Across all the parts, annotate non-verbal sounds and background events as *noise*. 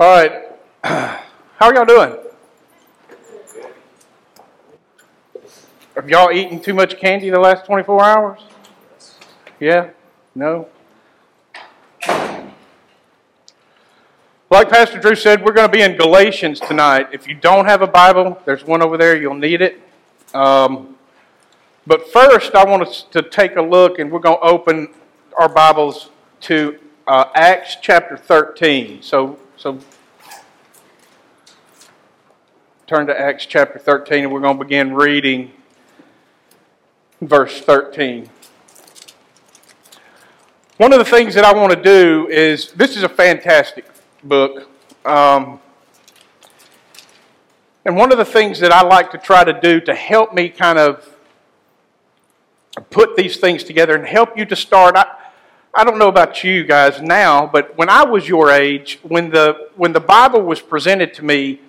All right. *clears throat* How are y'all doing? Have y'all eaten too much candy the last 24 hours? Yeah? No? Like Pastor Drew said, we're going to be in Galatians tonight. If you don't have a Bible, there's one over there. You'll need it. Um, but first, I want us to take a look, and we're going to open our Bibles to uh, Acts chapter 13. So, so turn to Acts chapter 13, and we're going to begin reading verse 13. One of the things that I want to do is this is a fantastic book. Um, and one of the things that I like to try to do to help me kind of put these things together and help you to start. I don't know about you guys now, but when I was your age, when the, when the Bible was presented to me,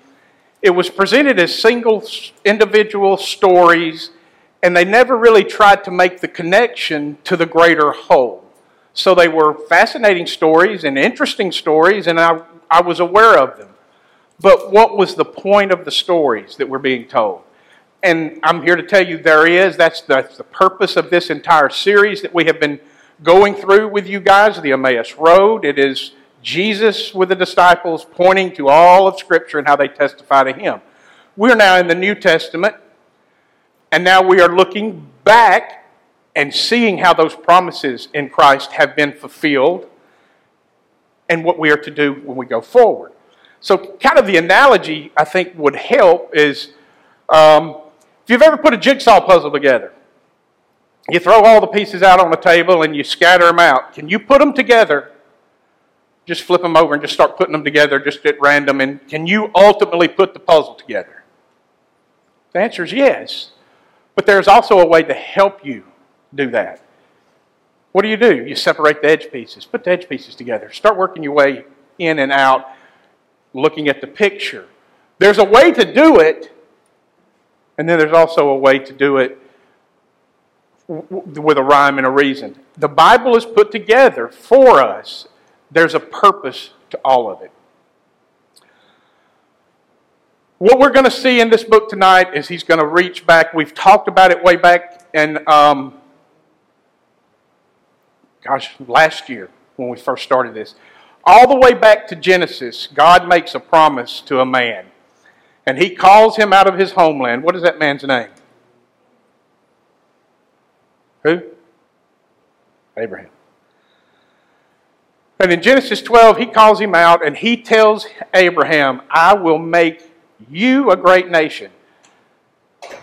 it was presented as single individual stories, and they never really tried to make the connection to the greater whole. So they were fascinating stories and interesting stories, and I, I was aware of them. But what was the point of the stories that were being told? And I'm here to tell you there is. That's, that's the purpose of this entire series that we have been going through with you guys, the Emmaus Road. It is Jesus with the disciples pointing to all of Scripture and how they testify to Him. We're now in the New Testament, and now we are looking back and seeing how those promises in Christ have been fulfilled and what we are to do when we go forward. So, kind of the analogy I think would help is um, if you've ever put a jigsaw puzzle together, you throw all the pieces out on the table and you scatter them out. Can you put them together? Just flip them over and just start putting them together just at random. And can you ultimately put the puzzle together? The answer is yes. But there's also a way to help you do that. What do you do? You separate the edge pieces, put the edge pieces together, start working your way in and out, looking at the picture. There's a way to do it, and then there's also a way to do it with a rhyme and a reason. The Bible is put together for us, there's a purpose to all of it. What we're going to see in this book tonight is he's going to reach back. We've talked about it way back in um, gosh, last year when we first started this. All the way back to Genesis, God makes a promise to a man. And he calls him out of his homeland. What is that man's name? Who? Abraham. And in Genesis 12, he calls him out and he tells Abraham, I will make you a great nation.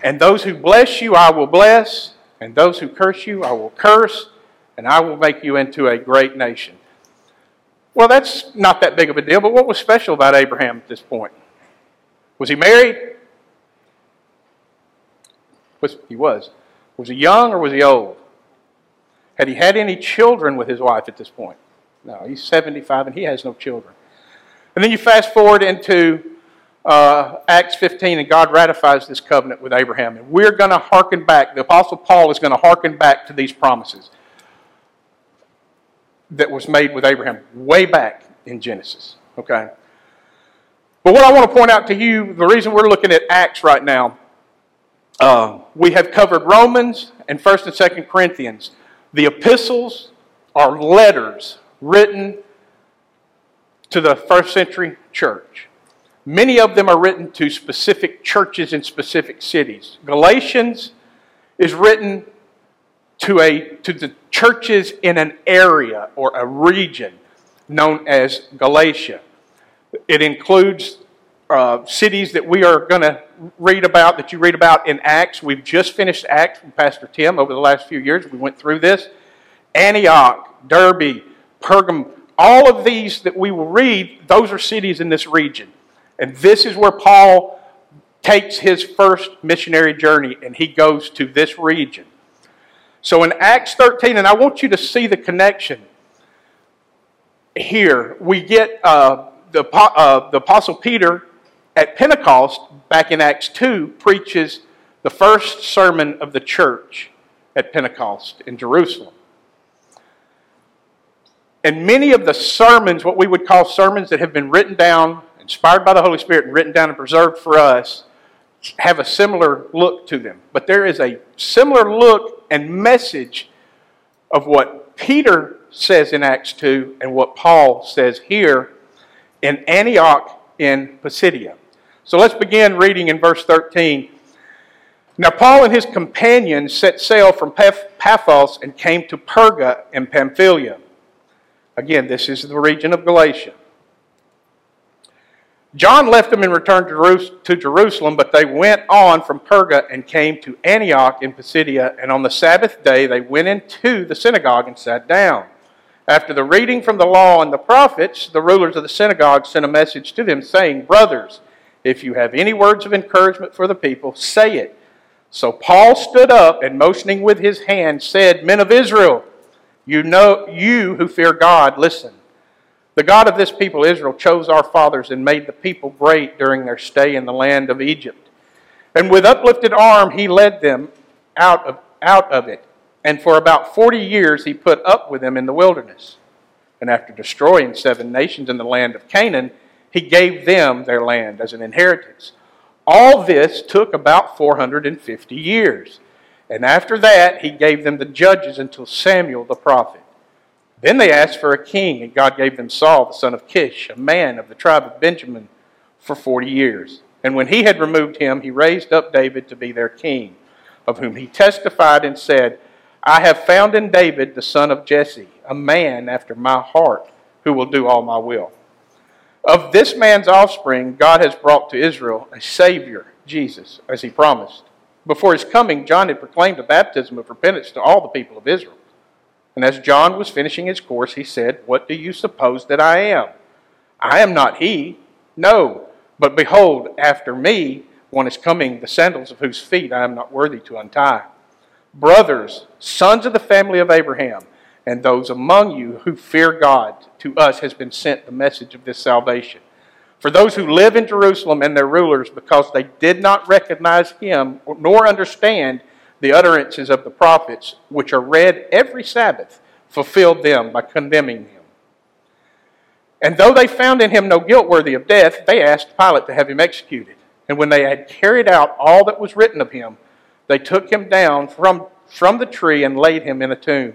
And those who bless you, I will bless. And those who curse you, I will curse and I will make you into a great nation. Well, that's not that big of a deal, but what was special about Abraham at this point? Was he married? Was, he was. Was he young or was he old? Had he had any children with his wife at this point? No, he's 75 and he has no children. And then you fast forward into uh, Acts 15, and God ratifies this covenant with Abraham. And we're going to hearken back. The Apostle Paul is going to hearken back to these promises that was made with Abraham way back in Genesis. Okay? But what I want to point out to you, the reason we're looking at Acts right now, uh, we have covered Romans and 1st and 2nd Corinthians. The epistles are letters written to the first century church. Many of them are written to specific churches in specific cities. Galatians is written to, a, to the churches in an area or a region known as Galatia. It includes uh, cities that we are going to read about, that you read about in Acts. We've just finished Acts from Pastor Tim over the last few years. We went through this. Antioch, Derbe, Pergamum, all of these that we will read, those are cities in this region. And this is where Paul takes his first missionary journey and he goes to this region. So in Acts 13, and I want you to see the connection here, we get uh, the, uh, the Apostle Peter at Pentecost, back in Acts 2, preaches the first sermon of the church at Pentecost in Jerusalem. And many of the sermons, what we would call sermons that have been written down, inspired by the Holy Spirit, and written down and preserved for us, have a similar look to them. But there is a similar look and message of what Peter says in Acts 2 and what Paul says here in Antioch in Pisidia. So let's begin reading in verse 13. Now, Paul and his companions set sail from Paphos and came to Perga in Pamphylia. Again, this is the region of Galatia. John left them and returned to Jerusalem, but they went on from Perga and came to Antioch in Pisidia. And on the Sabbath day, they went into the synagogue and sat down. After the reading from the law and the prophets, the rulers of the synagogue sent a message to them, saying, Brothers, if you have any words of encouragement for the people, say it. So Paul stood up and motioning with his hand said, Men of Israel, you know you who fear God, listen. The God of this people Israel chose our fathers and made the people great during their stay in the land of Egypt. And with uplifted arm he led them out of, out of it and for about 40 years he put up with them in the wilderness. And after destroying seven nations in the land of Canaan, he gave them their land as an inheritance. All this took about 450 years. And after that, he gave them the judges until Samuel the prophet. Then they asked for a king, and God gave them Saul, the son of Kish, a man of the tribe of Benjamin, for 40 years. And when he had removed him, he raised up David to be their king, of whom he testified and said, I have found in David, the son of Jesse, a man after my heart who will do all my will. Of this man's offspring, God has brought to Israel a Savior, Jesus, as he promised. Before his coming, John had proclaimed a baptism of repentance to all the people of Israel. And as John was finishing his course, he said, What do you suppose that I am? I am not he. No, but behold, after me one is coming, the sandals of whose feet I am not worthy to untie brothers, sons of the family of Abraham, and those among you who fear God, to us has been sent the message of this salvation. For those who live in Jerusalem and their rulers, because they did not recognize him nor understand the utterances of the prophets, which are read every Sabbath, fulfilled them by condemning him. And though they found in him no guilt worthy of death, they asked Pilate to have him executed. And when they had carried out all that was written of him, they took him down from, from the tree and laid him in a tomb.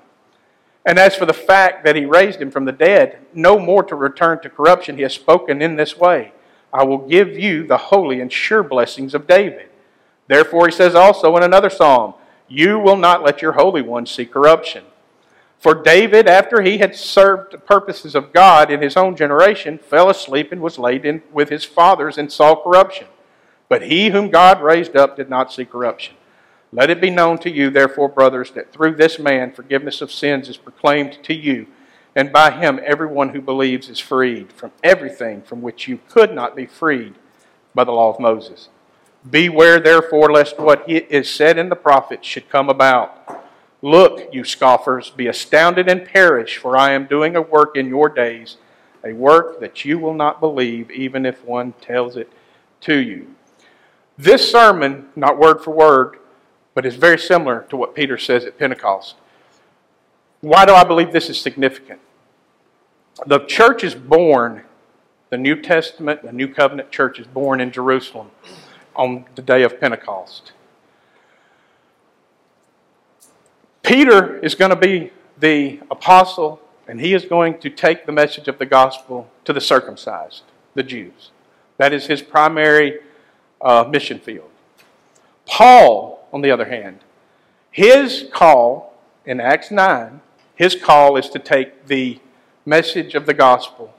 And as for the fact that he raised him from the dead, no more to return to corruption, he has spoken in this way I will give you the holy and sure blessings of David. Therefore, he says also in another psalm, You will not let your Holy One see corruption. For David, after he had served the purposes of God in his own generation, fell asleep and was laid in with his fathers and saw corruption. But he whom God raised up did not see corruption. Let it be known to you, therefore, brothers, that through this man forgiveness of sins is proclaimed to you, and by him everyone who believes is freed from everything from which you could not be freed by the law of Moses. Beware, therefore, lest what is said in the prophets should come about. Look, you scoffers, be astounded and perish, for I am doing a work in your days, a work that you will not believe, even if one tells it to you. This sermon, not word for word, but it's very similar to what Peter says at Pentecost. Why do I believe this is significant? The church is born, the New Testament, the New Covenant church is born in Jerusalem on the day of Pentecost. Peter is going to be the apostle, and he is going to take the message of the gospel to the circumcised, the Jews. That is his primary uh, mission field. Paul on the other hand, his call in Acts 9, his call is to take the message of the gospel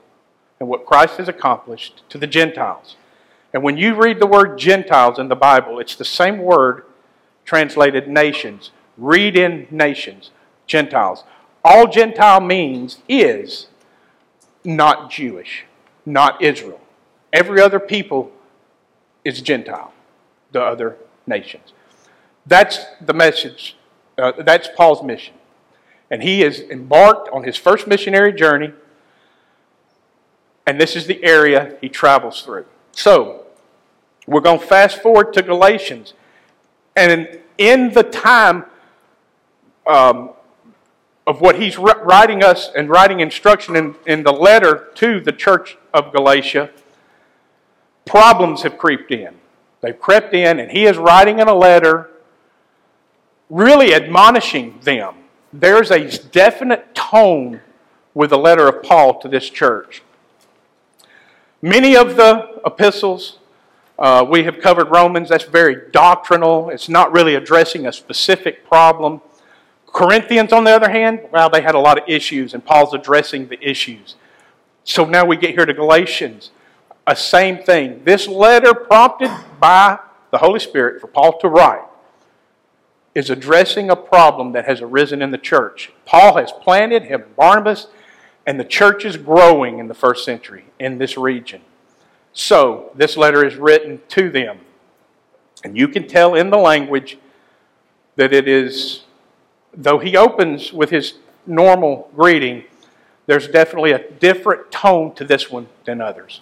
and what Christ has accomplished to the Gentiles. And when you read the word Gentiles in the Bible, it's the same word translated nations. Read in nations, Gentiles. All Gentile means is not Jewish, not Israel. Every other people is Gentile, the other nations. That's the message. Uh, that's Paul's mission. And he is embarked on his first missionary journey, and this is the area he travels through. So, we're going to fast forward to Galatians. And in the time um, of what he's writing us and writing instruction in, in the letter to the church of Galatia, problems have creeped in. They've crept in, and he is writing in a letter really admonishing them. There's a definite tone with the letter of Paul to this church. Many of the epistles, uh, we have covered Romans, that's very doctrinal. It's not really addressing a specific problem. Corinthians, on the other hand, well, they had a lot of issues, and Paul's addressing the issues. So now we get here to Galatians. A same thing. This letter, prompted by the Holy Spirit for Paul to write, is addressing a problem that has arisen in the church. Paul has planted him Barnabas, and the church is growing in the first century in this region. So, this letter is written to them. And you can tell in the language that it is, though he opens with his normal greeting, there's definitely a different tone to this one than others.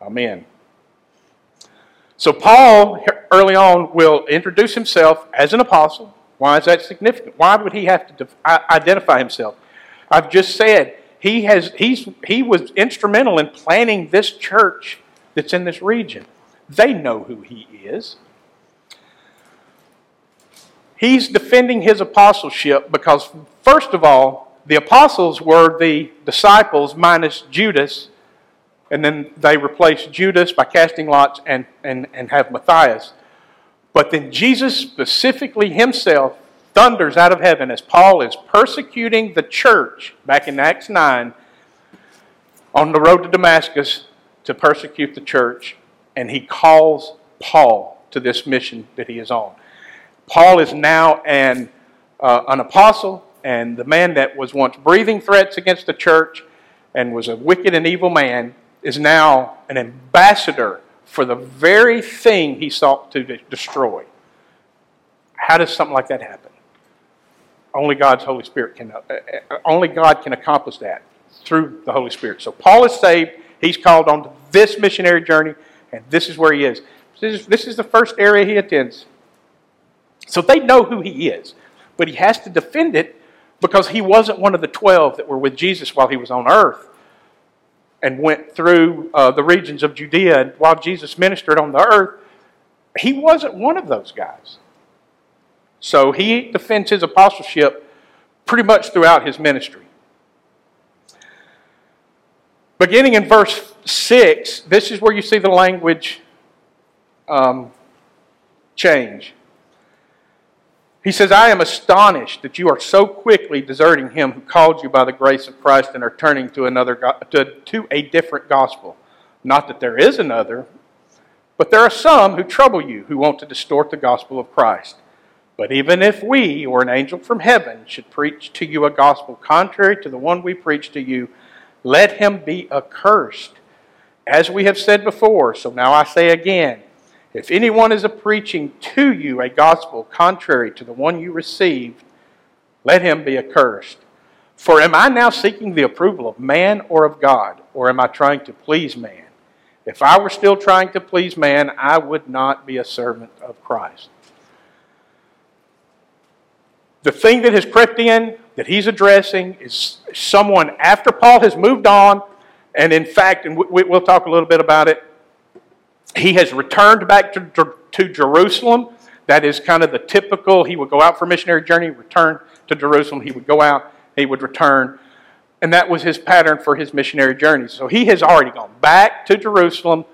Amen. So, Paul, early on, will introduce himself as an apostle. Why is that significant? Why would he have to identify himself? I've just said he, has, he's, he was instrumental in planning this church that's in this region. They know who he is. He's defending his apostleship because, first of all, the apostles were the disciples minus Judas and then they replace Judas by casting lots and, and, and have Matthias. But then Jesus specifically himself thunders out of heaven as Paul is persecuting the church back in Acts 9 on the road to Damascus to persecute the church. And he calls Paul to this mission that he is on. Paul is now an, uh, an apostle and the man that was once breathing threats against the church and was a wicked and evil man is now an ambassador for the very thing he sought to destroy. How does something like that happen? Only God's Holy Spirit can. Uh, uh, only God can accomplish that through the Holy Spirit. So Paul is saved. He's called on this missionary journey, and this is where he is. This is, this is the first area he attends. So they know who he is, but he has to defend it because he wasn't one of the twelve that were with Jesus while he was on earth and went through uh, the regions of Judea and while Jesus ministered on the earth, he wasn't one of those guys. So he defends his apostleship pretty much throughout his ministry. Beginning in verse 6, this is where you see the language um, change. He says, I am astonished that you are so quickly deserting him who called you by the grace of Christ and are turning to another to, to a different gospel. Not that there is another, but there are some who trouble you who want to distort the gospel of Christ. But even if we or an angel from heaven should preach to you a gospel contrary to the one we preach to you, let him be accursed. As we have said before, so now I say again if anyone is preaching to you a gospel contrary to the one you received, let him be accursed. For am I now seeking the approval of man or of God, or am I trying to please man? If I were still trying to please man, I would not be a servant of Christ. The thing that has crept in that he's addressing is someone after Paul has moved on, and in fact, and we'll talk a little bit about it, he has returned back to, to Jerusalem. That is kind of the typical, he would go out for a missionary journey, return to Jerusalem. He would go out, he would return. And that was his pattern for his missionary journey. So he has already gone back to Jerusalem.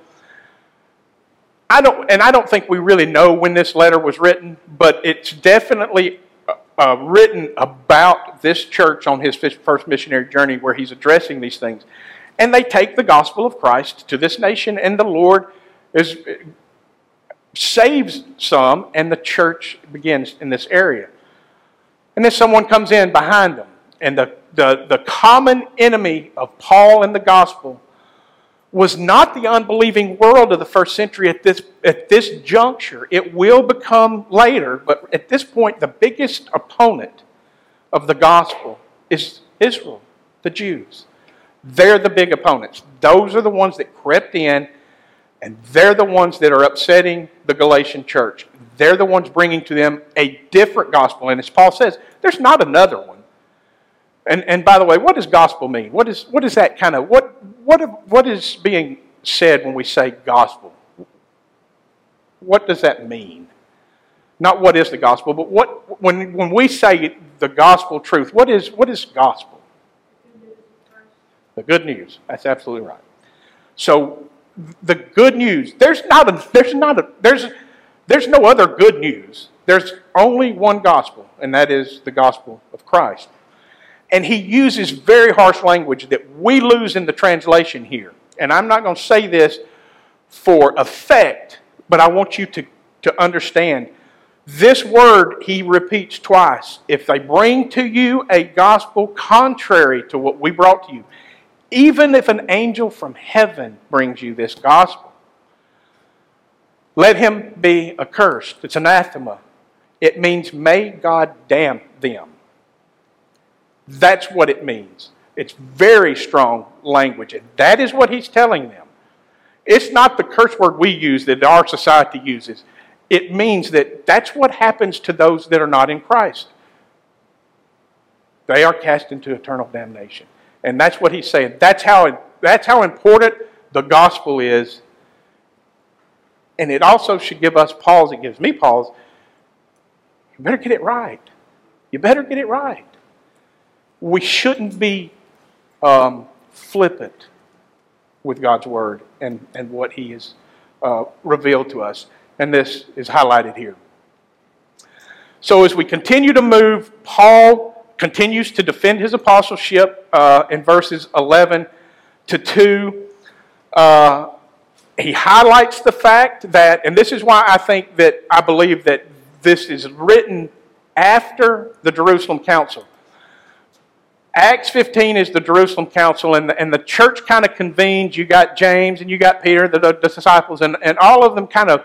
I don't, and I don't think we really know when this letter was written, but it's definitely uh, written about this church on his first missionary journey where he's addressing these things. And they take the gospel of Christ to this nation, and the Lord is, saves some, and the church begins in this area. And then someone comes in behind them, and the, the, the common enemy of Paul and the gospel was not the unbelieving world of the first century at this, at this juncture. It will become later, but at this point, the biggest opponent of the gospel is Israel, the Jews. They're the big opponents. Those are the ones that crept in, and they're the ones that are upsetting the Galatian church. They're the ones bringing to them a different gospel. And as Paul says, there's not another one. And, and by the way, what does gospel mean? What is, what is that kind of, what, what, what is being said when we say gospel? What does that mean? Not what is the gospel, but what, when, when we say the gospel truth, what is, what is gospel? The good news. That's absolutely right. So the good news, there's not a, there's not a, there's, there's no other good news. There's only one gospel, and that is the gospel of Christ. And he uses very harsh language that we lose in the translation here. And I'm not going to say this for effect, but I want you to, to understand. This word he repeats twice. If they bring to you a gospel contrary to what we brought to you, even if an angel from heaven brings you this gospel, let him be accursed. It's anathema. It means, may God damn them. That's what it means. It's very strong language. And that is what he's telling them. It's not the curse word we use that our society uses. It means that that's what happens to those that are not in Christ. They are cast into eternal damnation. And that's what he's saying. That's how, that's how important the gospel is. And it also should give us pause. It gives me pause. You better get it right. You better get it right we shouldn't be um, flippant with God's Word and, and what He has uh, revealed to us. And this is highlighted here. So, as we continue to move, Paul continues to defend his apostleship uh, in verses 11 to 2. Uh, he highlights the fact that, and this is why I think that I believe that this is written after the Jerusalem Council. Acts 15 is the Jerusalem Council, and the, and the church kind of convenes. You got James and you got Peter, the, the disciples, and, and all of them kind of,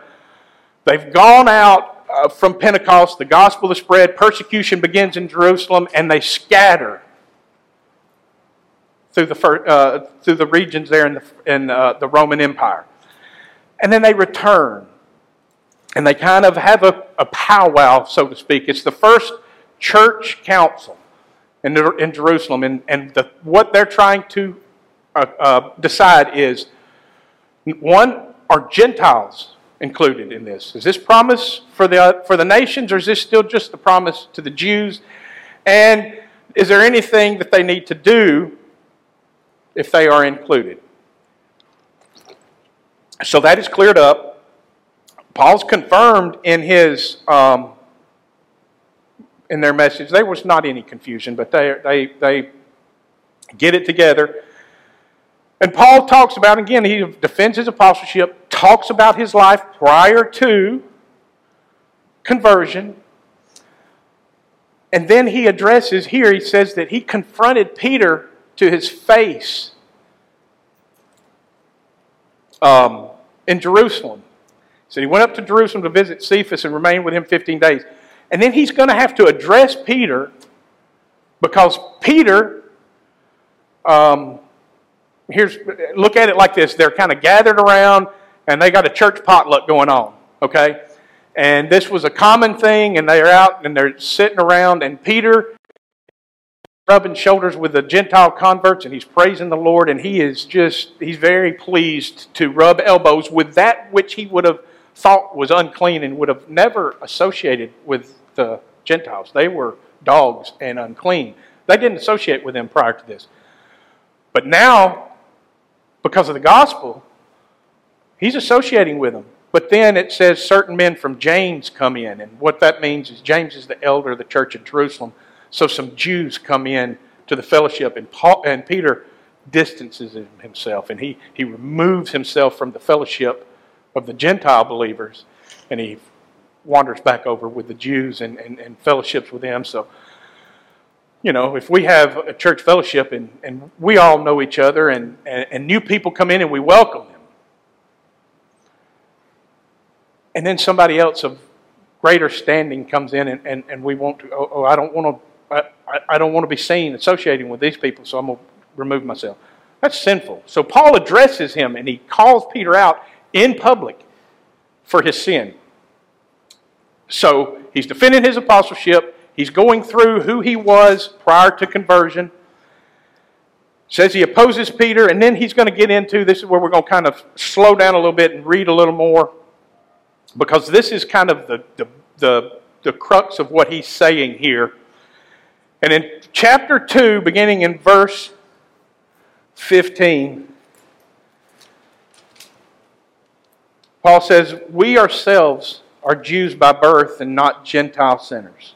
they've gone out uh, from Pentecost. The gospel is spread. Persecution begins in Jerusalem, and they scatter through the, uh, through the regions there in, the, in uh, the Roman Empire. And then they return, and they kind of have a, a powwow, so to speak. It's the first church council in, in Jerusalem. And, and the, what they're trying to uh, uh, decide is one, are Gentiles included in this? Is this promise for the, for the nations, or is this still just the promise to the Jews? And is there anything that they need to do if they are included? So that is cleared up. Paul's confirmed in his um, in their message. There was not any confusion, but they, they, they get it together. And Paul talks about, again, he defends his apostleship, talks about his life prior to conversion. And then he addresses here, he says that he confronted Peter to his face um, in Jerusalem. So he went up to Jerusalem to visit Cephas and remained with him 15 days. And then he's going to have to address Peter because Peter, um, here's look at it like this: they're kind of gathered around and they got a church potluck going on. Okay, and this was a common thing, and they're out and they're sitting around, and Peter rubbing shoulders with the Gentile converts, and he's praising the Lord, and he is just he's very pleased to rub elbows with that which he would have thought was unclean and would have never associated with the Gentiles. They were dogs and unclean. They didn't associate with them prior to this. But now, because of the gospel, he's associating with them. But then it says certain men from James come in. And what that means is James is the elder of the church in Jerusalem. So some Jews come in to the fellowship, and, Paul, and Peter distances himself and he, he removes himself from the fellowship of the Gentile believers and he wanders back over with the Jews and, and, and fellowships with them. So, you know, if we have a church fellowship and, and we all know each other and, and, and new people come in and we welcome them, and then somebody else of greater standing comes in and, and, and we want to, oh, oh I don't want to. I, I don't want to be seen associating with these people, so I'm going to remove myself. That's sinful. So Paul addresses him and he calls Peter out in public for his sin. So he's defending his apostleship. He's going through who he was prior to conversion. Says he opposes Peter, and then he's going to get into this is where we're going to kind of slow down a little bit and read a little more because this is kind of the, the, the, the crux of what he's saying here. And in chapter 2, beginning in verse 15, Paul says, We ourselves are Jews by birth and not Gentile sinners.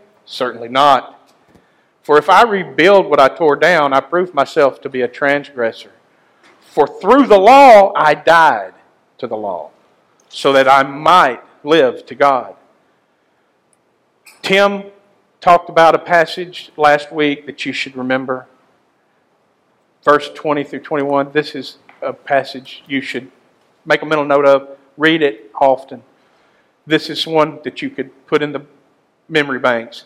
Certainly not. For if I rebuild what I tore down, I prove myself to be a transgressor. For through the law I died to the law, so that I might live to God. Tim talked about a passage last week that you should remember verse 20 through 21. This is a passage you should make a mental note of, read it often. This is one that you could put in the memory banks.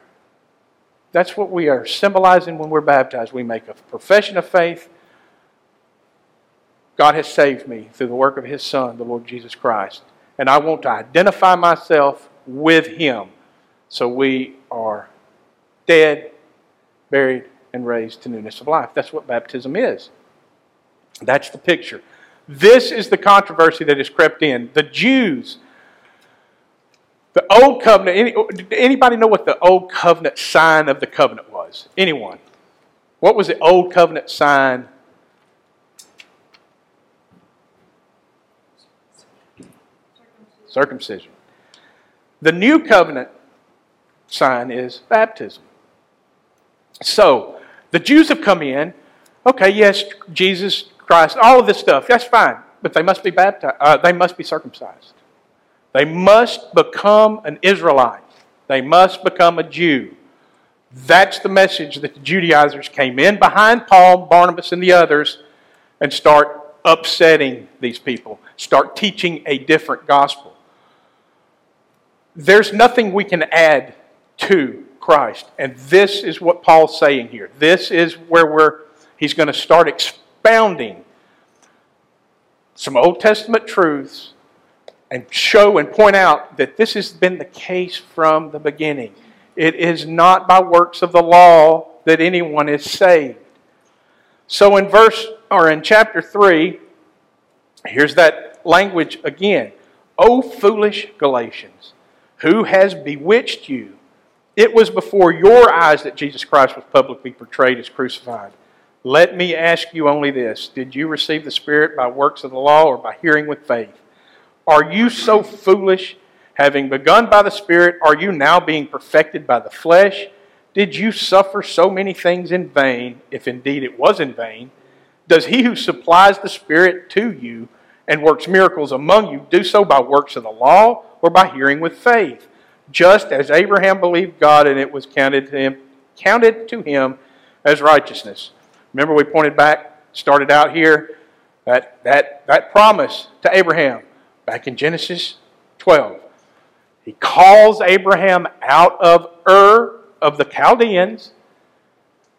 that's what we are symbolizing when we're baptized. We make a profession of faith. God has saved me through the work of His Son, the Lord Jesus Christ. And I want to identify myself with Him. So we are dead, buried, and raised to newness of life. That's what baptism is. That's the picture. This is the controversy that has crept in. The Jews, the old covenant, any, anybody know what the old covenant sign of the covenant was? Anyone? What was the old covenant sign? Circumcision. The new covenant sign is baptism. So, the Jews have come in. Okay, yes, Jesus Christ, all of this stuff, that's fine. But they must be baptized. Uh, they must be circumcised. They must become an Israelite. They must become a Jew. That's the message that the Judaizers came in behind Paul, Barnabas, and the others and start upsetting these people, start teaching a different gospel. There's nothing we can add to Christ. And this is what Paul's saying here. This is where we're, he's going to start expounding some Old Testament truths and show and point out that this has been the case from the beginning. It is not by works of the law that anyone is saved. So in verse or in chapter 3, here's that language again. O foolish Galatians, who has bewitched you? It was before your eyes that Jesus Christ was publicly portrayed as crucified. Let me ask you only this Did you receive the Spirit by works of the law or by hearing with faith? Are you so foolish? Having begun by the Spirit, are you now being perfected by the flesh? Did you suffer so many things in vain, if indeed it was in vain? Does he who supplies the Spirit to you and works miracles among you do so by works of the law or by hearing with faith, just as Abraham believed God and it was counted to him, counted to him as righteousness. Remember, we pointed back, started out here, that, that, that promise to Abraham back in Genesis 12. He calls Abraham out of Ur of the Chaldeans,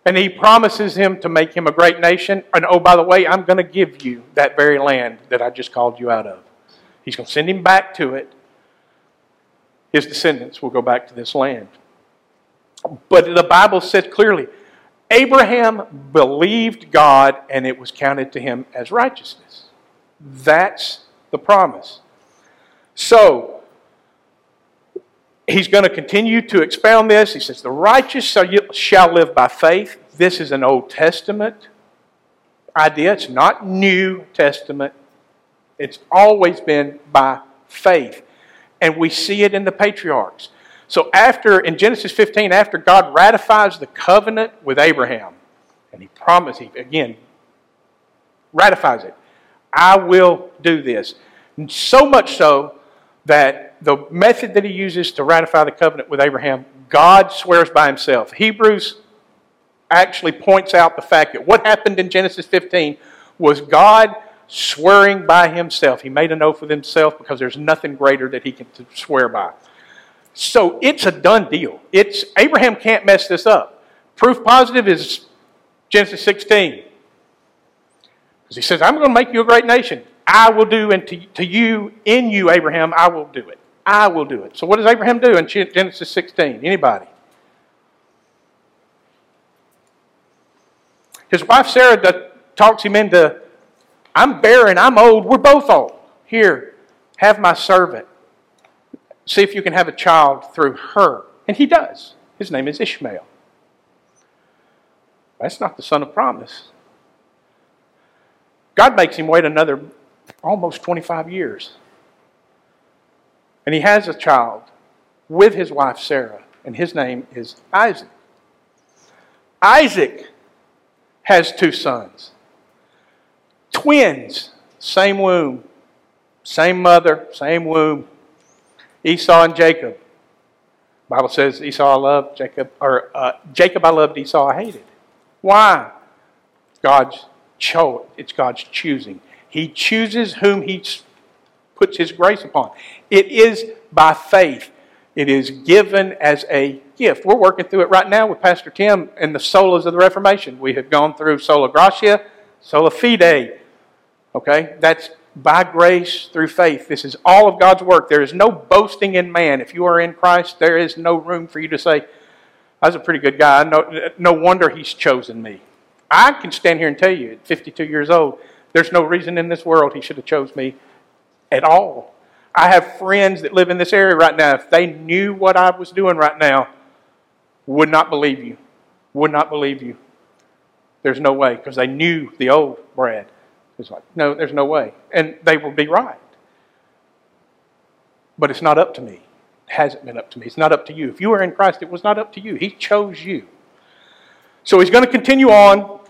and he promises him to make him a great nation. And oh, by the way, I'm going to give you that very land that I just called you out of. He's going to send him back to it. His descendants will go back to this land. But the Bible says clearly Abraham believed God and it was counted to him as righteousness. That's the promise. So, he's going to continue to expound this. He says, The righteous shall live by faith. This is an Old Testament idea, it's not New Testament. It's always been by faith. And we see it in the patriarchs. So after in Genesis 15, after God ratifies the covenant with Abraham, and he promises, he again ratifies it, I will do this. And so much so that the method that he uses to ratify the covenant with Abraham, God swears by himself. Hebrews actually points out the fact that what happened in Genesis 15 was God swearing by himself. He made an oath with himself because there's nothing greater that he can swear by. So it's a done deal. It's Abraham can't mess this up. Proof positive is Genesis 16. Because he says, I'm going to make you a great nation. I will do, and to, to you, in you, Abraham, I will do it. I will do it. So what does Abraham do in Genesis 16? Anybody? His wife Sarah talks him into, I'm barren, I'm old, we're both old. Here, have my servant. See if you can have a child through her. And he does. His name is Ishmael. That's not the son of promise. God makes him wait another almost 25 years. And he has a child with his wife Sarah, and his name is Isaac. Isaac has two sons, twins, same womb, same mother, same womb. Esau and Jacob. Bible says Esau I loved, Jacob, or uh, Jacob I loved, Esau I hated. Why? God's cho- it's God's choosing. He chooses whom he puts his grace upon. It is by faith. It is given as a gift. We're working through it right now with Pastor Tim and the solas of the Reformation. We have gone through sola gratia, sola fide. Okay? That's by grace through faith. This is all of God's work. There is no boasting in man. If you are in Christ, there is no room for you to say, I was a pretty good guy. No, no wonder he's chosen me. I can stand here and tell you at 52 years old, there's no reason in this world he should have chose me at all. I have friends that live in this area right now. If they knew what I was doing right now, would not believe you. Would not believe you. There's no way because they knew the old Brad. It's like, no, there's no way. And they will be right. But it's not up to me. It hasn't been up to me. It's not up to you. If you are in Christ, it was not up to you. He chose you. So he's going to continue on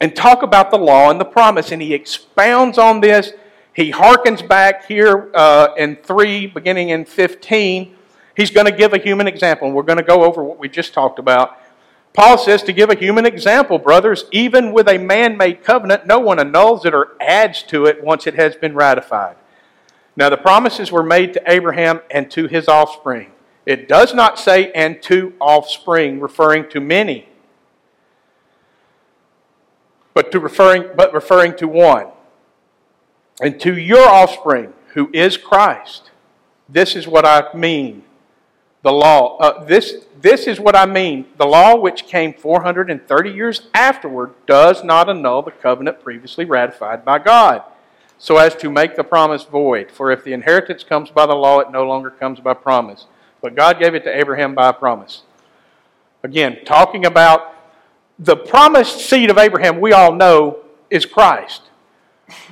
and talk about the law and the promise, and he expounds on this. He harkens back here uh, in 3, beginning in 15. He's going to give a human example, and we're going to go over what we just talked about. Paul says to give a human example, brothers, even with a man made covenant, no one annuls it or adds to it once it has been ratified. Now, the promises were made to Abraham and to his offspring. It does not say, and to offspring, referring to many, but, to referring, but referring to one. And to your offspring, who is Christ. This is what I mean the law. Uh, this, this is what I mean. The law, which came 430 years afterward, does not annul the covenant previously ratified by God, so as to make the promise void. For if the inheritance comes by the law, it no longer comes by promise. But God gave it to Abraham by promise. Again, talking about the promised seed of Abraham, we all know is Christ.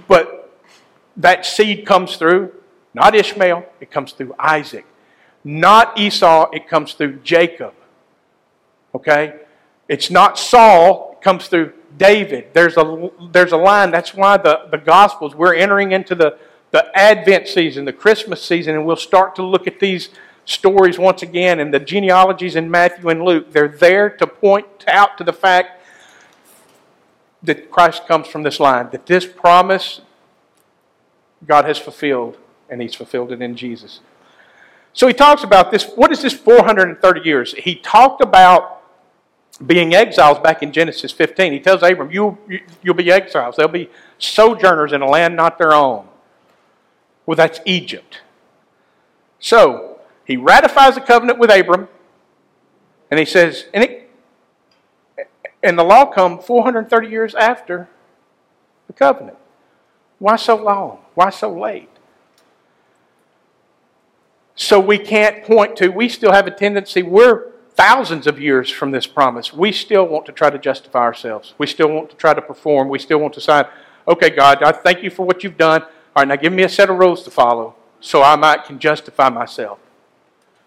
But that seed comes through not Ishmael, it comes through Isaac. Not Esau, it comes through Jacob. Okay? It's not Saul, it comes through David. There's a, there's a line. That's why the, the Gospels, we're entering into the, the Advent season, the Christmas season, and we'll start to look at these stories once again. And the genealogies in Matthew and Luke, they're there to point out to the fact that Christ comes from this line, that this promise God has fulfilled, and He's fulfilled it in Jesus. So he talks about this. What is this 430 years? He talked about being exiles back in Genesis 15. He tells Abram, you, You'll be exiles. They'll be sojourners in a land not their own. Well, that's Egypt. So he ratifies the covenant with Abram, and he says, and, it, and the law come 430 years after the covenant. Why so long? Why so late? So we can't point to, we still have a tendency, we're thousands of years from this promise. We still want to try to justify ourselves. We still want to try to perform. We still want to say, okay, God, I thank you for what you've done. All right, now give me a set of rules to follow so I might can justify myself.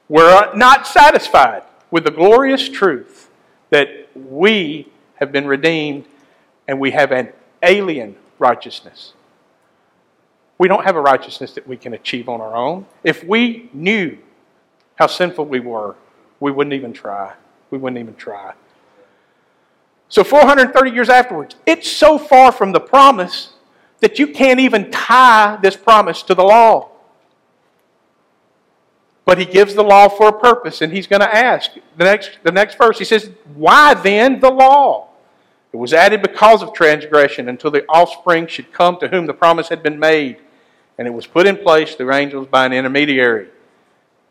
We're not satisfied with the glorious truth that we have been redeemed and we have an alien righteousness. We don't have a righteousness that we can achieve on our own. If we knew how sinful we were, we wouldn't even try. We wouldn't even try. So 430 years afterwards, it's so far from the promise that you can't even tie this promise to the law. But he gives the law for a purpose, and he's going to ask. The next, the next verse, he says, Why then the law? It was added because of transgression until the offspring should come to whom the promise had been made and it was put in place through angels by an intermediary.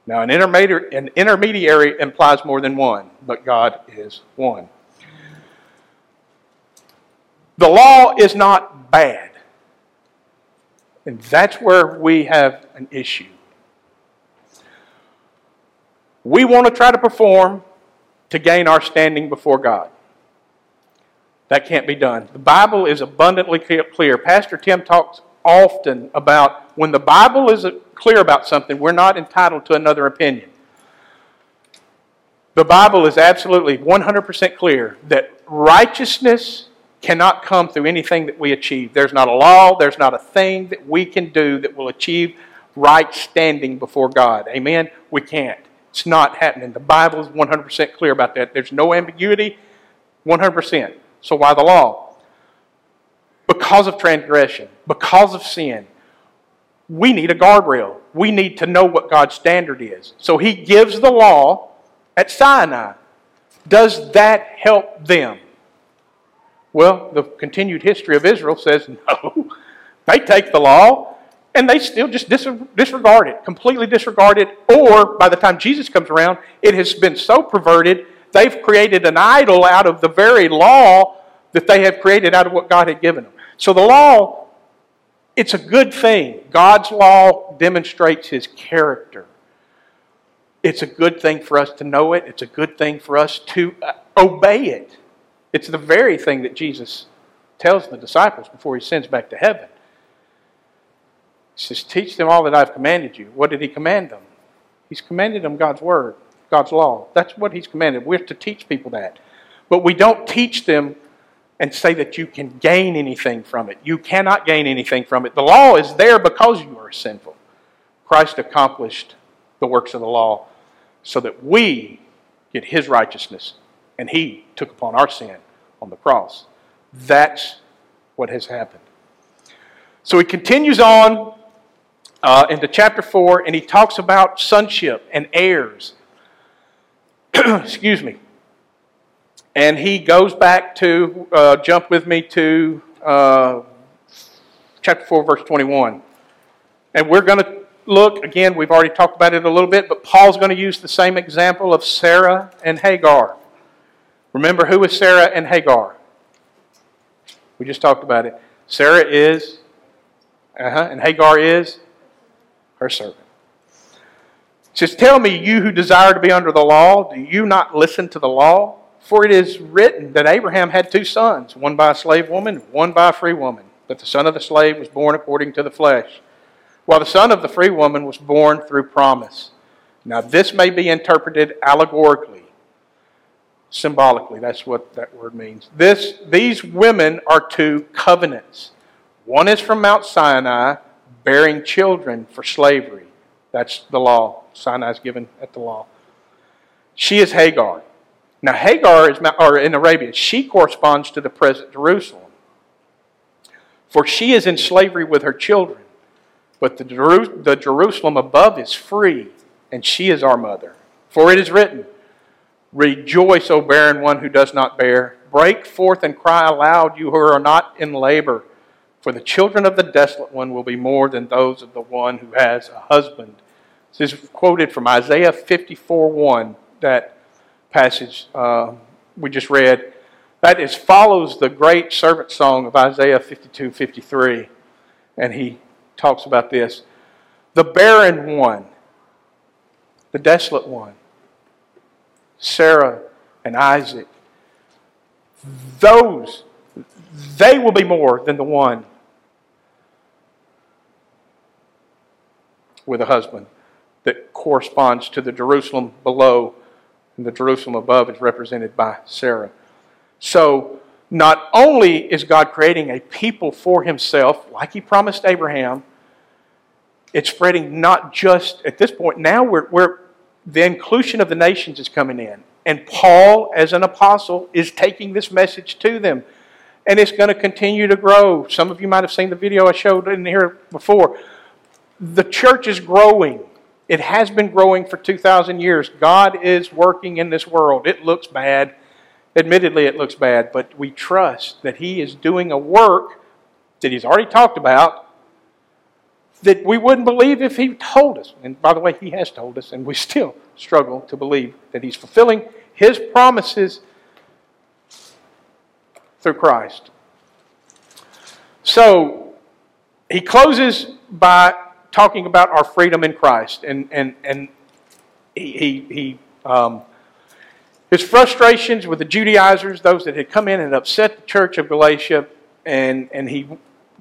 Now, an intermediary, an intermediary implies more than one, but God is one. The law is not bad. And that's where we have an issue. We want to try to perform to gain our standing before God. That can't be done. The Bible is abundantly clear. Pastor Tim talks often about when the Bible is clear about something, we're not entitled to another opinion. The Bible is absolutely 100% clear that righteousness cannot come through anything that we achieve. There's not a law, there's not a thing that we can do that will achieve right standing before God. Amen? We can't. It's not happening. The Bible is 100% clear about that. There's no ambiguity, 100%. So why the law? because of transgression, because of sin, we need a guardrail. We need to know what God's standard is. So he gives the law at Sinai. Does that help them? Well, the continued history of Israel says *laughs* no. They take the law and they still just disregard it, completely disregard it, or by the time Jesus comes around, it has been so perverted, they've created an idol out of the very law that they have created out of what God had given them. So the law, it's a good thing. God's law demonstrates his character. It's a good thing for us to know it, it's a good thing for us to uh, obey it. It's the very thing that Jesus tells the disciples before he sends back to heaven. Says, Teach them all that I've commanded you. What did he command them? He's commanded them God's word, God's law. That's what he's commanded. We're to teach people that. But we don't teach them and say that you can gain anything from it. You cannot gain anything from it. The law is there because you are sinful. Christ accomplished the works of the law so that we get his righteousness, and he took upon our sin on the cross. That's what has happened. So he continues on uh, into chapter 4, and he talks about sonship and heirs. *clears throat* Excuse me. And he goes back to, uh, jump with me to uh, chapter 4, verse 21. And we're going to look, again, we've already talked about it a little bit, but Paul's going to use the same example of Sarah and Hagar. Remember who is Sarah and Hagar? We just talked about it. Sarah is, uh-huh, and Hagar is her servant. It says, Tell me, you who desire to be under the law, do you not listen to the law? For it is written that Abraham had two sons, one by a slave woman, one by a free woman. But the son of the slave was born according to the flesh, while the son of the free woman was born through promise. Now, this may be interpreted allegorically. Symbolically, that's what that word means. This, these women are two covenants. One is from Mount Sinai, bearing children for slavery. That's the law. Sinai is given at the law. She is Hagar. Now, Hagar is or in Arabia. She corresponds to the present Jerusalem. For she is in slavery with her children. But the, the Jerusalem above is free, and she is our mother. For it is written, Rejoice, O barren one who does not bear. Break forth and cry aloud, you who are not in labor. For the children of the desolate one will be more than those of the one who has a husband. This is quoted from Isaiah 54 1, that passage uh, we just read. That is follows the great servant song of Isaiah 52 53. And he talks about this. The barren one, the desolate one, Sarah and Isaac, those, they will be more than the one with a husband that corresponds to the Jerusalem below, and the Jerusalem above is represented by Sarah. So, not only is God creating a people for himself, like he promised Abraham, it's spreading not just at this point, now we're, we're the inclusion of the nations is coming in. And Paul, as an apostle, is taking this message to them. And it's going to continue to grow. Some of you might have seen the video I showed in here before. The church is growing. It has been growing for 2,000 years. God is working in this world. It looks bad. Admittedly, it looks bad, but we trust that He is doing a work that He's already talked about that we wouldn't believe if He told us. And by the way, He has told us, and we *laughs* still struggle to believe that He's fulfilling His promises through Christ. So, He closes by talking about our freedom in Christ. And, and, and he, he, um, his frustrations with the Judaizers, those that had come in and upset the church of Galatia, and, and he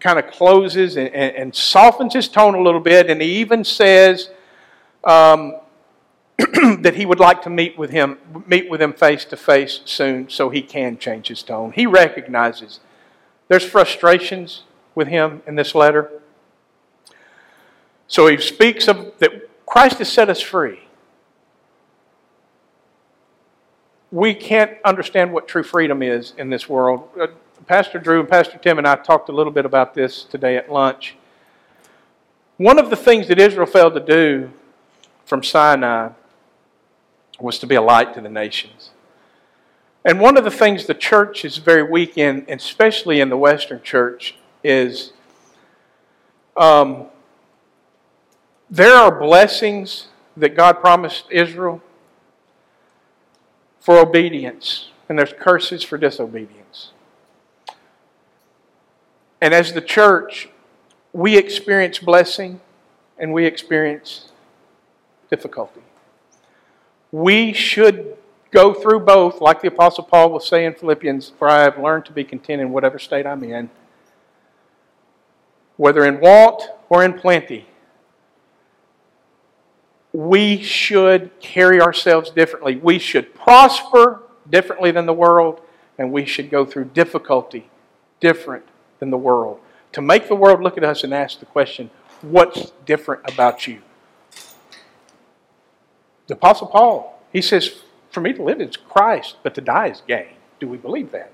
kind of closes and, and, and softens his tone a little bit, and he even says um, *clears throat* that he would like to meet with him, meet with him face to face soon, so he can change his tone. He recognizes there's frustrations with him in this letter. So he speaks of that Christ has set us free. we can't understand what true freedom is in this world. Uh, Pastor Drew and Pastor Tim and I talked a little bit about this today at lunch. One of the things that Israel failed to do from Sinai was to be a light to the nations. And one of the things the church is very weak in, especially in the Western church, is um, there are blessings that God promised Israel for obedience, and there's curses for disobedience. And as the church, we experience blessing and we experience difficulty. We should go through both, like the Apostle Paul will say in Philippians, for I have learned to be content in whatever state I'm in, whether in want or in plenty we should carry ourselves differently. We should prosper differently than the world, and we should go through difficulty different than the world. To make the world look at us and ask the question, what's different about you? The Apostle Paul, he says, for me to live is Christ, but to die is gain. Do we believe that?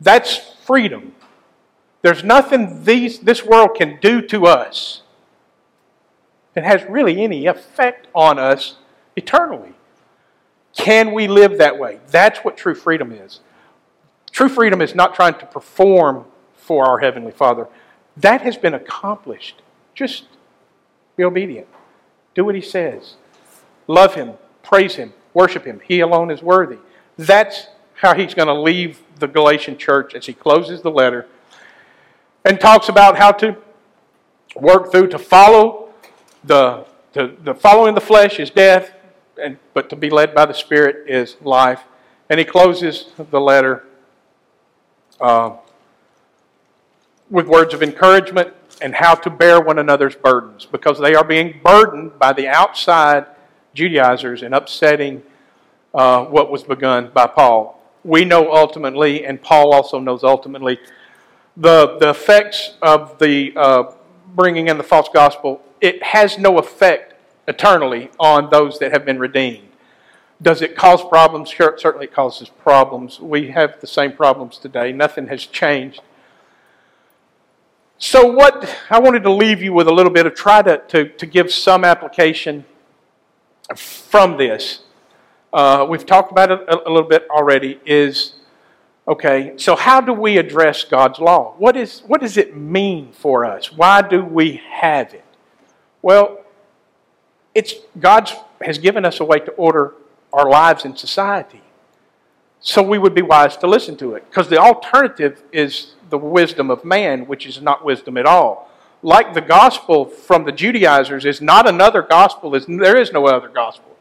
That's freedom. There's nothing these, this world can do to us that has really any effect on us eternally. Can we live that way? That's what true freedom is. True freedom is not trying to perform for our Heavenly Father. That has been accomplished. Just be obedient. Do what He says. Love Him. Praise Him. Worship Him. He alone is worthy. That's how He's going to leave the Galatian church as He closes the letter and talks about how to work through to follow the, the, the following the flesh is death, and, but to be led by the Spirit is life. And he closes the letter uh, with words of encouragement and how to bear one another's burdens because they are being burdened by the outside Judaizers and upsetting uh, what was begun by Paul. We know ultimately, and Paul also knows ultimately, the, the effects of the uh, bringing in the false gospel, it has no effect eternally on those that have been redeemed. Does it cause problems? Sure, it causes problems. We have the same problems today. Nothing has changed. So, what I wanted to leave you with a little bit of try to, to, to give some application from this. Uh, we've talked about it a, a little bit already. Is okay, so how do we address God's law? What, is, what does it mean for us? Why do we have it? Well, it's God has given us a way to order our lives in society. So we would be wise to listen to it. Because the alternative is the wisdom of man, which is not wisdom at all. Like the gospel from the Judaizers is not another gospel, there is no other gospel.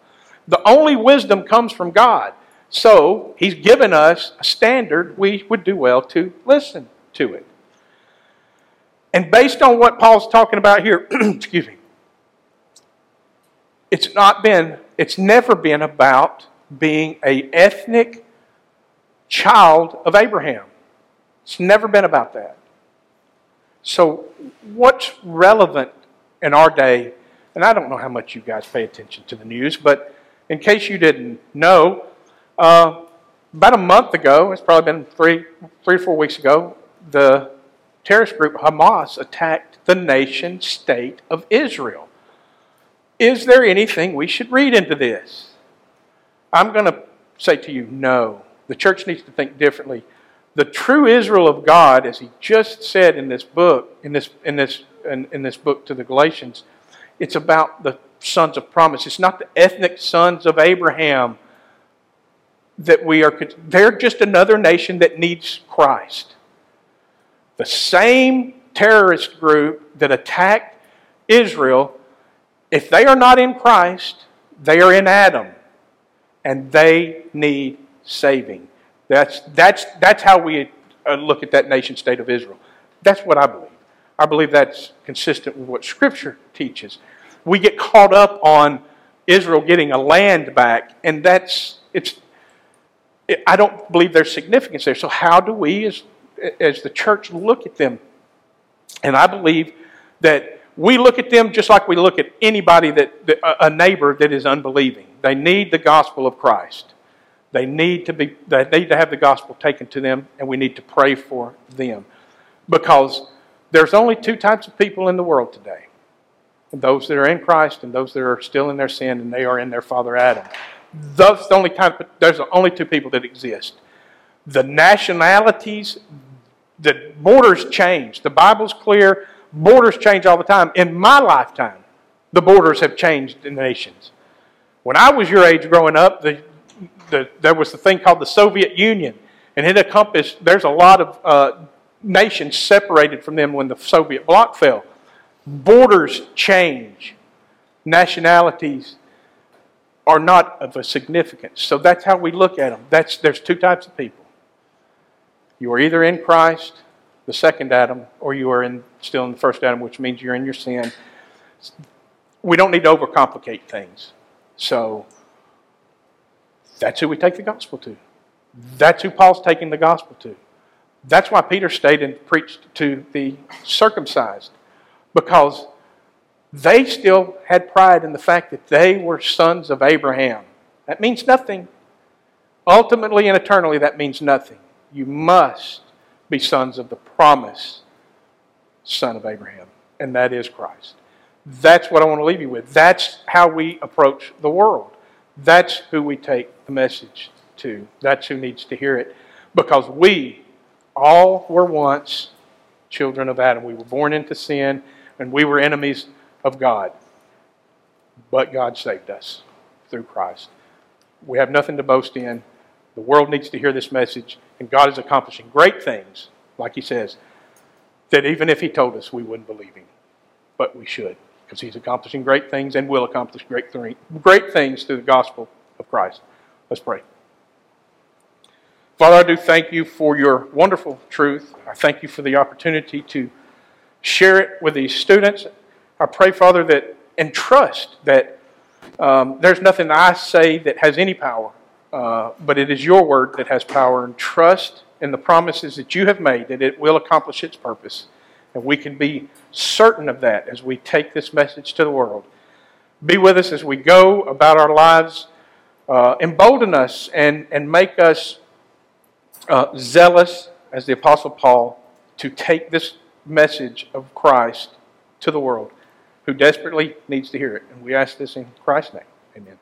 The only wisdom comes from God. So he's given us a standard, we would do well to listen to it. And based on what Paul's talking about here, *clears throat* excuse me, it's not been, it's never been about being a ethnic child of Abraham. It's never been about that. So, what's relevant in our day, and I don't know how much you guys pay attention to the news, but in case you didn't know, uh, about a month ago, it's probably been three, three or four weeks ago, the terrorist group Hamas attacked the nation state of Israel. Is there anything we should read into this? I'm going to say to you, no. The church needs to think differently. The true Israel of God, as he just said in this book, in this, in this, in, in this book to the Galatians, it's about the sons of promise. It's not the ethnic sons of Abraham that we are. They're just another nation that needs Christ. The same terrorist group that attacked Israel if they are not in Christ, they are in Adam, and they need saving. That's, that's, that's how we uh, look at that nation state of Israel. That's what I believe. I believe that's consistent with what Scripture teaches. We get caught up on Israel getting a land back, and that's it's. I don't believe there's significance there. So how do we, as as the church, look at them? And I believe that we look at them just like we look at anybody that, a neighbor that is unbelieving. They need the gospel of Christ. They need to be they need to have the gospel taken to them and we need to pray for them. Because there's only two types of people in the world today. Those that are in Christ and those that are still in their sin and they are in their father Adam. Those the only type there's only two people that exist. The nationalities, the borders change. The Bible's clear Borders change all the time. In my lifetime, the borders have changed in nations. When I was your age growing up, the, the, there was the thing called the Soviet Union, and it encompassed, there's a lot of uh, nations separated from them when the Soviet bloc fell. Borders change, nationalities are not of a significance. So that's how we look at them. That's, there's two types of people. You are either in Christ the second Adam, or you are in, still in the first Adam, which means you're in your sin. We don't need to overcomplicate things. So that's who we take the gospel to. That's who Paul's taking the gospel to. That's why Peter stayed and preached to the circumcised, because they still had pride in the fact that they were sons of Abraham. That means nothing. Ultimately and eternally, that means nothing. You must be sons of the promised son of Abraham, and that is Christ. That's what I want to leave you with. That's how we approach the world. That's who we take the message to. That's who needs to hear it. Because we all were once children of Adam. We were born into sin, and we were enemies of God. But God saved us through Christ. We have nothing to boast in. The world needs to hear this message, and God is accomplishing great things, like He says, that even if He told us, we wouldn't believe Him. But we should, because He's accomplishing great things and will accomplish great, th- great things through the gospel of Christ. Let's pray. Father, I do thank you for your wonderful truth. I thank you for the opportunity to share it with these students. I pray, Father, that and trust that um, there's nothing I say that has any power Uh, but it is your word that has power and trust in the promises that you have made that it will accomplish its purpose. And we can be certain of that as we take this message to the world. Be with us as we go about our lives. Uh, embolden us and, and make us uh, zealous, as the Apostle Paul, to take this message of Christ to the world who desperately needs to hear it. And we ask this in Christ's name. Amen.